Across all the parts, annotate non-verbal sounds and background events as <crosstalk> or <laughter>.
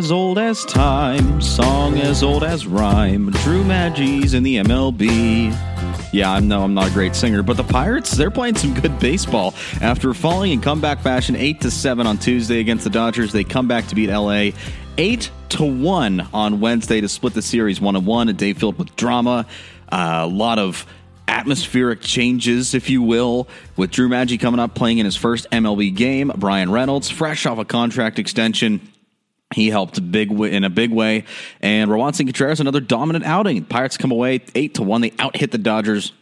As old as time, song as old as rhyme. Drew Maggi's in the MLB. Yeah, I know I'm not a great singer, but the Pirates, they're playing some good baseball. After falling in comeback fashion 8 to 7 on Tuesday against the Dodgers, they come back to beat LA 8 to 1 on Wednesday to split the series 1 1, a day filled with drama, a lot of atmospheric changes, if you will, with Drew Maggi coming up playing in his first MLB game. Bryan Reynolds, fresh off a contract extension. He helped big w- in a big way, and Roansy Contreras another dominant outing. Pirates come away eight to one. They out hit the Dodgers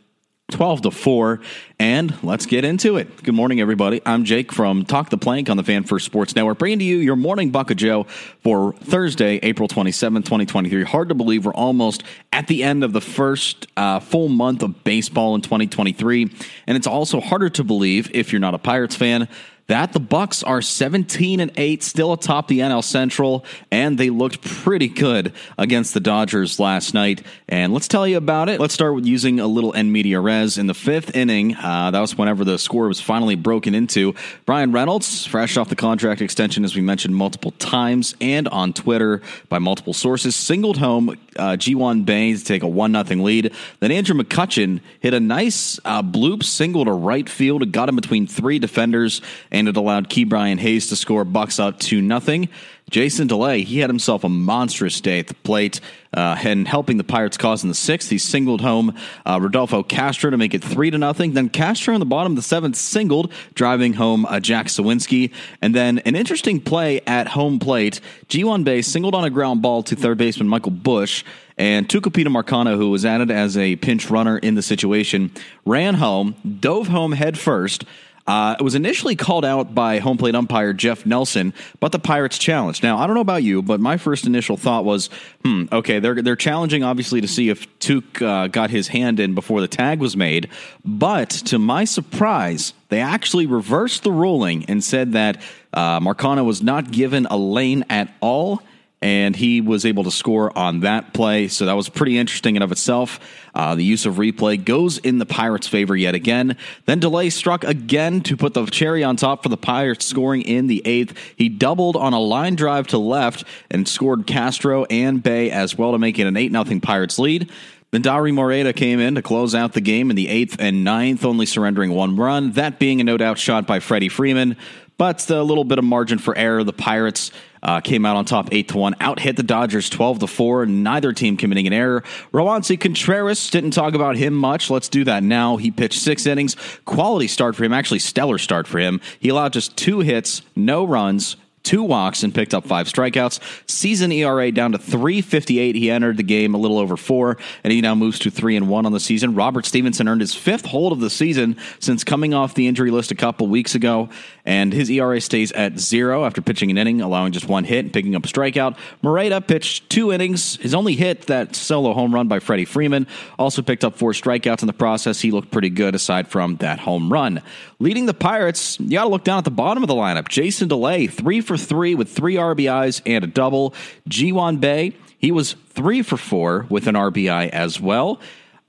12 to 4 and let's get into it. Good morning everybody. I'm jake from talk the plank on the fan first sports network bringing to you your morning buck of joe for thursday april 27 2023 hard to believe we're almost at the end of the first uh, full month of baseball in 2023 and it's also harder to believe if you're not a pirates fan that the Bucs are 17 and 8 still atop the NL Central and they looked pretty good against the Dodgers last night and let's tell you about it. Let's start with using a little en media res in the 5th inning. Uh, that was whenever the score was finally broken into. Bryan Reynolds, fresh off the contract extension as we mentioned multiple times and on Twitter by multiple sources, singled home uh, Ji-hwan Bae to take a 1 0 lead. Then Andrew McCutchen hit a nice uh, bloop single to right field. It got him between three defenders and it allowed Ke'Bryan Hayes to score Bucs up 2 nothing. Jason Delay, he had himself a monstrous day at the plate uh, and helping the Pirates cause in the sixth. He singled home uh, Rodolfo Castro to make it three to nothing. Then Castro in the bottom of the seventh singled, driving home uh, Jack Suwinski. And then an interesting play at home plate. Ji-hwan Bae singled on a ground ball to third baseman Michael Busch. And Tucupita Marcano, who was added as a pinch runner in the situation, ran home, dove home head first. Uh, it was initially called out by home plate umpire Jeff Nelson, but the Pirates challenged. Now, I don't know about you, but my first initial thought was, hmm, okay, they're they're challenging obviously to see if Tuke uh, got his hand in before the tag was made. But to my surprise, they actually reversed the ruling and said that uh, Marcano was not given a lane at all and he was able to score on that play. So that was pretty interesting in of itself. Uh, the use of replay goes in the Pirates' favor yet again. Then Delay struck again to put the cherry on top for the Pirates, scoring in the eighth. He doubled on a line drive to left and scored Castro and Bae as well to make it an eight 0 Pirates lead. Then Dauri Moreta came in to close out the game in the eighth and ninth, only surrendering one run, that being a no doubt shot by Freddie Freeman. But a little bit of margin for error. The Pirates uh, came out on top eight to one, out hit the Dodgers twelve to four. Neither team committing an error. Roansy Contreras didn't talk about him much. Let's do that now. He pitched six innings, quality start for him, actually stellar start for him. He allowed just two hits, no runs, two walks and picked up five strikeouts. Season ERA down to 358. He entered the game a little over four, and he now moves to three and one on the season. Robert Stephenson earned his fifth hold of the season since coming off the injury list a couple weeks ago, and his ERA stays at zero after pitching an inning, allowing just one hit and picking up a strikeout. Moreta pitched two innings. His only hit, that solo home run by Freddie Freeman, also picked up four strikeouts in the process. He looked pretty good aside from that home run. Leading the Pirates, you got to look down at the bottom of the lineup. Jason Delay, three for three with three RBIs and a double. Ji-hwan Bae, he was three for four with an RBI as well.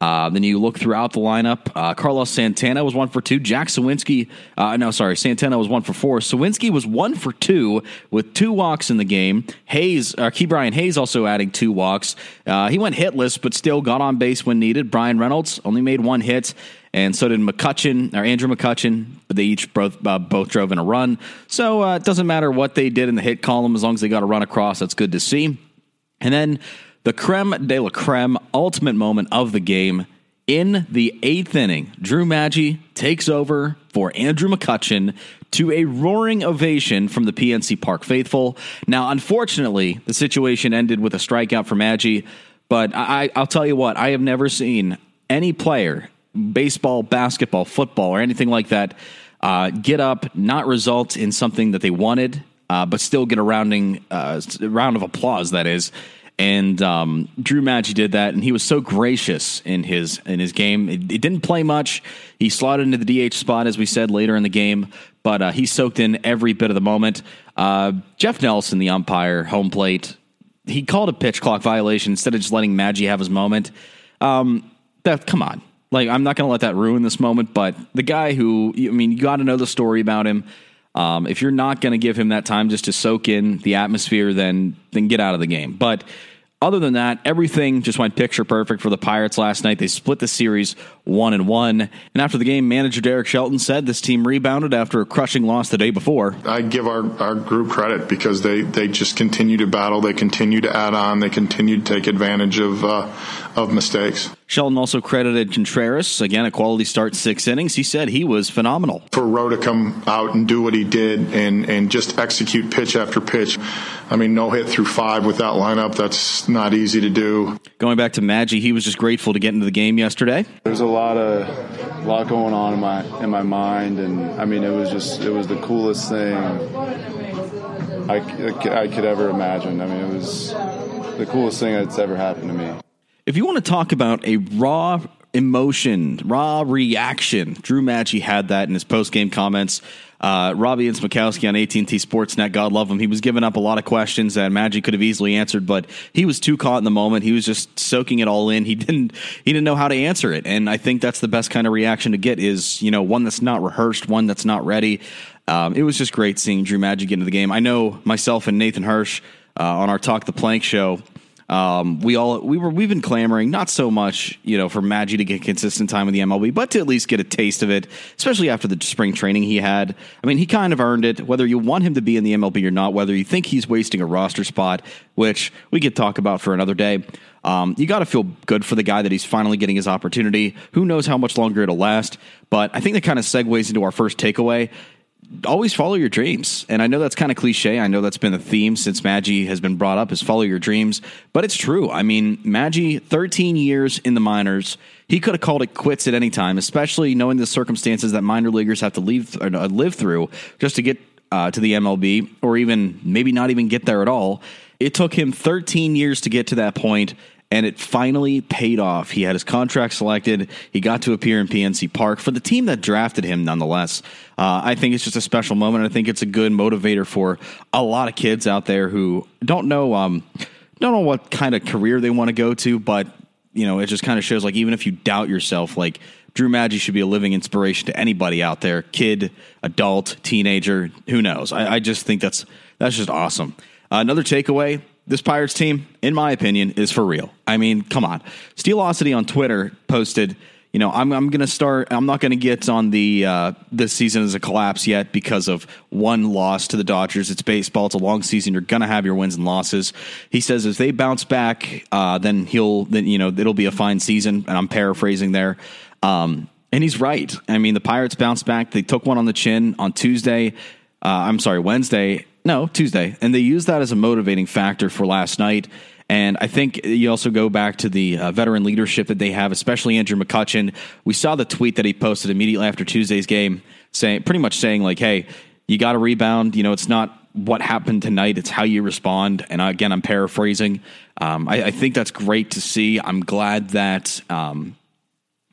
Uh, then you look throughout the lineup. Uh, Carlos Santana was one for two. Jack Suwinski, uh, no, sorry, Santana was one for four. Suwinski was one for two with two walks in the game. Hayes, uh, Ke'Bryan Hayes also adding two walks. Uh, he went hitless, but still got on base when needed. Bryan Reynolds only made one hit and so did McCutchen or Andrew McCutchen. But they each both uh, both drove in a run, so uh, it doesn't matter what they did in the hit column as long as they got a run across. That's good to see. And then the creme de la creme ultimate moment of the game. In the eighth inning, Drew Maggi takes over for Andrew McCutchen to a roaring ovation from the PNC Park faithful. Now, unfortunately, the situation ended with a strikeout for Maggi, but I, I'll tell you what, I have never seen any player, baseball, basketball, football, or anything like that, uh, get up, not result in something that they wanted, uh, but still get a rounding uh, round of applause. That is, and um, Drew Maggi did that, and he was so gracious in his in his game. It, it, didn't play much. He slotted into the DH spot, as we said later in the game, but uh, he soaked in every bit of the moment. Uh, Jeff Nelson, the umpire, home plate, he called a pitch clock violation instead of just letting Maggi have his moment. Um, that come on, like I'm not going to let that ruin this moment. But the guy who, I mean, you got to know the story about him. Um, if you're not going to give him that time just to soak in the atmosphere, then then get out of the game. But other than that, everything just went picture perfect for the Pirates last night. They split the series one and one. And after the game, manager Derek Shelton said this team rebounded after a crushing loss the day before. I give our, our group credit because they, they just continue to battle. They continue to add on. They continue to take advantage of uh, of mistakes. Shelton also credited Contreras again a quality start, six innings. He said he was phenomenal. For Rowe to come out and do what he did and and just execute pitch after pitch. I mean, no hit through five with that lineup. That's not easy to do. Going back to Maggi, he was just grateful to get into the game yesterday. There's a lot of a lot going on in my in my mind, and I mean, it was just it was the coolest thing I, I could ever imagine. I mean, it was the coolest thing that's ever happened to me. If you want to talk about a raw emotion, raw reaction, Drew Maggi had that in his post game comments. Uh, Robbie Makowski on AT&T Sportsnet, God love him. He was giving up a lot of questions that Maggi could have easily answered, but he was too caught in the moment. He was just soaking it all in. He <laughs> didn't he didn't know how to answer it, and I think that's the best kind of reaction to get is you know one that's not rehearsed, one that's not ready. Um, it was just great seeing Drew Maggi get into the game. I know myself and Nathan Hirsch uh, on our Talk the Plank show um, we all we were we've been clamoring not so much you know for Maggi to get consistent time in the MLB, but to at least get a taste of it, especially after the spring training he had. I mean, he kind of earned it. Whether you want him to be in the MLB or not, whether you think he's wasting a roster spot, which we could talk about for another day. Um, you got to feel good for the guy that he's finally getting his opportunity. Who knows how much longer it'll last? But I think that kind of segues into our first takeaway always follow your dreams. And I know that's kind of cliche. I know that's been the theme since Maggi has been brought up is follow your dreams, but it's true. I mean, Maggi, 13 years in the minors, he could have called it quits at any time, especially knowing the circumstances that minor leaguers have to leave or uh, live through just to get uh, to the MLB or even maybe not even get there at all. It took him 13 years to get to that point, and it finally paid off. He had his contract selected. He got to appear in PNC Park for the team that drafted him, nonetheless. Uh, I think it's just a special moment. I think it's a good motivator for a lot of kids out there who don't know um, don't know what kind of career they want to go to, but you know, it just kind of shows like even if you doubt yourself, like Drew Maggi should be a living inspiration to anybody out there, kid, adult, teenager, who knows. I, I just think that's that's just awesome. Uh, another takeaway this Pirates team, in my opinion, is for real. I mean, come on. Steelocity on Twitter posted, you know, I'm, I'm going to start, I'm not going to get on the, uh, this season as a collapse yet because of one loss to the Dodgers. It's baseball. It's a long season. You're going to have your wins and losses. He says if they bounce back, uh, then he'll, then, you know, it'll be a fine season. And I'm paraphrasing there. Um, and he's right. I mean, the Pirates bounced back. They took one on the chin on Tuesday. Uh, I'm sorry, Wednesday, no, Tuesday. And they used that as a motivating factor for last night. And I think you also go back to the uh, veteran leadership that they have, especially Andrew McCutchen. We saw the tweet that he posted immediately after Tuesday's game, saying pretty much saying like, "Hey, you got to rebound. You know, it's not what happened tonight; it's how you respond." And again, I'm paraphrasing. Um, I, I, think that's great to see. I'm glad that. Um,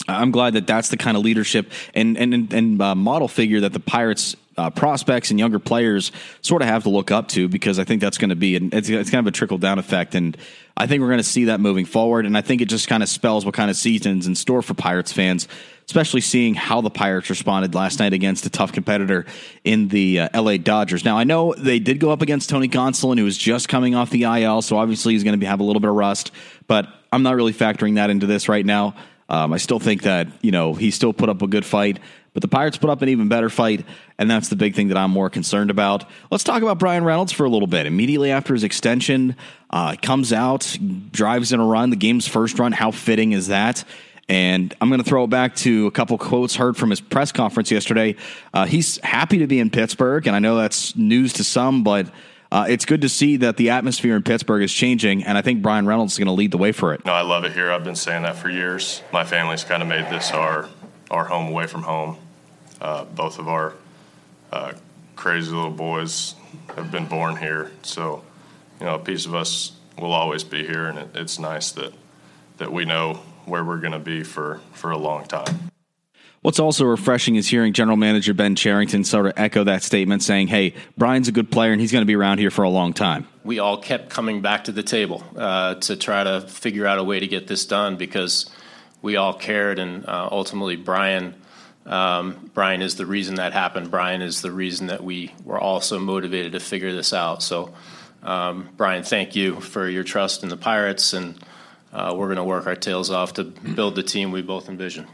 I'm glad that that's the kind of leadership and and and uh, model figure that the Pirates uh, prospects and younger players sort of have to look up to because I think that's going to be an, it's, it's kind of a trickle down effect, and I think we're going to see that moving forward. And I think it just kind of spells what kind of seasons in store for Pirates fans, especially seeing how the Pirates responded last night against a tough competitor in the uh, L.A. Dodgers. Now I know they did go up against Tony Gonsolin, who was just coming off the IL, so obviously he's going to have a little bit of rust, but I'm not really factoring that into this right now. Um, I still think that you know he still put up a good fight, But the Pirates put up an even better fight, and that's the big thing that I'm more concerned about. Let's talk about Bryan Reynolds for a little bit. Immediately after his extension, uh, comes out, drives in a run, the game's first run. How fitting is that? And I'm going to throw it back to a couple quotes heard from his press conference yesterday. Uh, he's happy to be in Pittsburgh, and I know that's news to some, but uh, it's good to see that the atmosphere in Pittsburgh is changing, and I think Bryan Reynolds is going to lead the way for it. No, I love it here. I've been saying that for years. My family's kind of made this our our home away from home. Uh, both of our uh, crazy little boys have been born here, so you know a piece of us will always be here, and it, it's nice that that we know where we're going to be for, for a long time. What's also refreshing is hearing General Manager Ben Cherington sort of echo that statement, saying, "Hey, Bryan's a good player and he's going to be around here for a long time." We all kept coming back to the table uh, to try to figure out a way to get this done because we all cared, and uh, ultimately, Bryan. Um, Bryan is the reason that happened. Bryan is the reason that we were all so motivated to figure this out. So, um, Bryan, thank you for your trust in the Pirates and uh, we're going to work our tails off to build the team we both envision.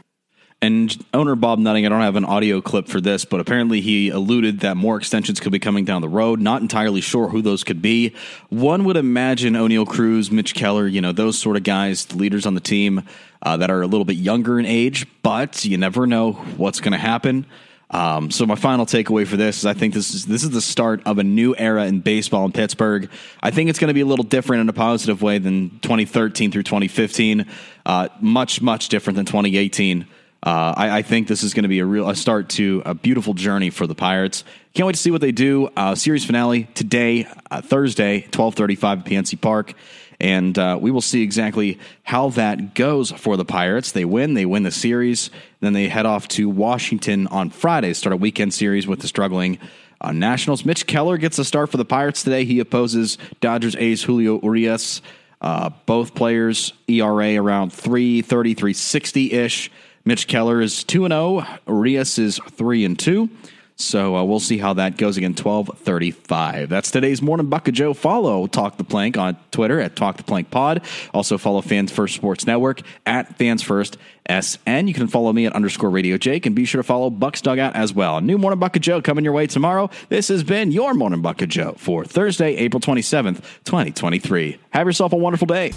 And owner Bob Nutting, I don't have an audio clip for this, but apparently he alluded that more extensions could be coming down the road. Not entirely sure who those could be. One would imagine Oneil Cruz, Mitch Keller, you know, those sort of guys, the leaders on the team uh, that are a little bit younger in age, but you never know what's going to happen. Um, so my final takeaway for this is I think this is this is the start of a new era in baseball in Pittsburgh. I think it's going to be a little different in a positive way than 2013 through 2015. Uh, much much different than 2018. Uh, I, I, think this is going to be a real a start to a beautiful journey for the Pirates. Can't wait to see what they do. Uh, series finale today, uh, Thursday, 12:35 at PNC Park. And uh, we will see exactly how that goes for the Pirates. They win, they win the series. Then they head off to Washington on Friday, start a weekend series with the struggling uh, Nationals. Mitch Keller gets a start for the Pirates today. He opposes Dodgers ace Julio Urias. Uh, both players ERA around 330, 360 ish. Mitch Keller is 2 and 0. Urias is 3 and 2. So uh, we'll see how that goes again. Twelve thirty-five. That's today's morning bucket. Joe. Follow Talk the Plank on Twitter at Talk the Plank Pod. Also follow Fans First Sports Network at Fans First SN. You can follow me at underscore Radio Jake and be sure to follow Bucs Dugout as well. New morning bucket Joe coming your way tomorrow. This has been your morning bucket Joe for Thursday, April twenty seventh, twenty twenty three. Have yourself a wonderful day.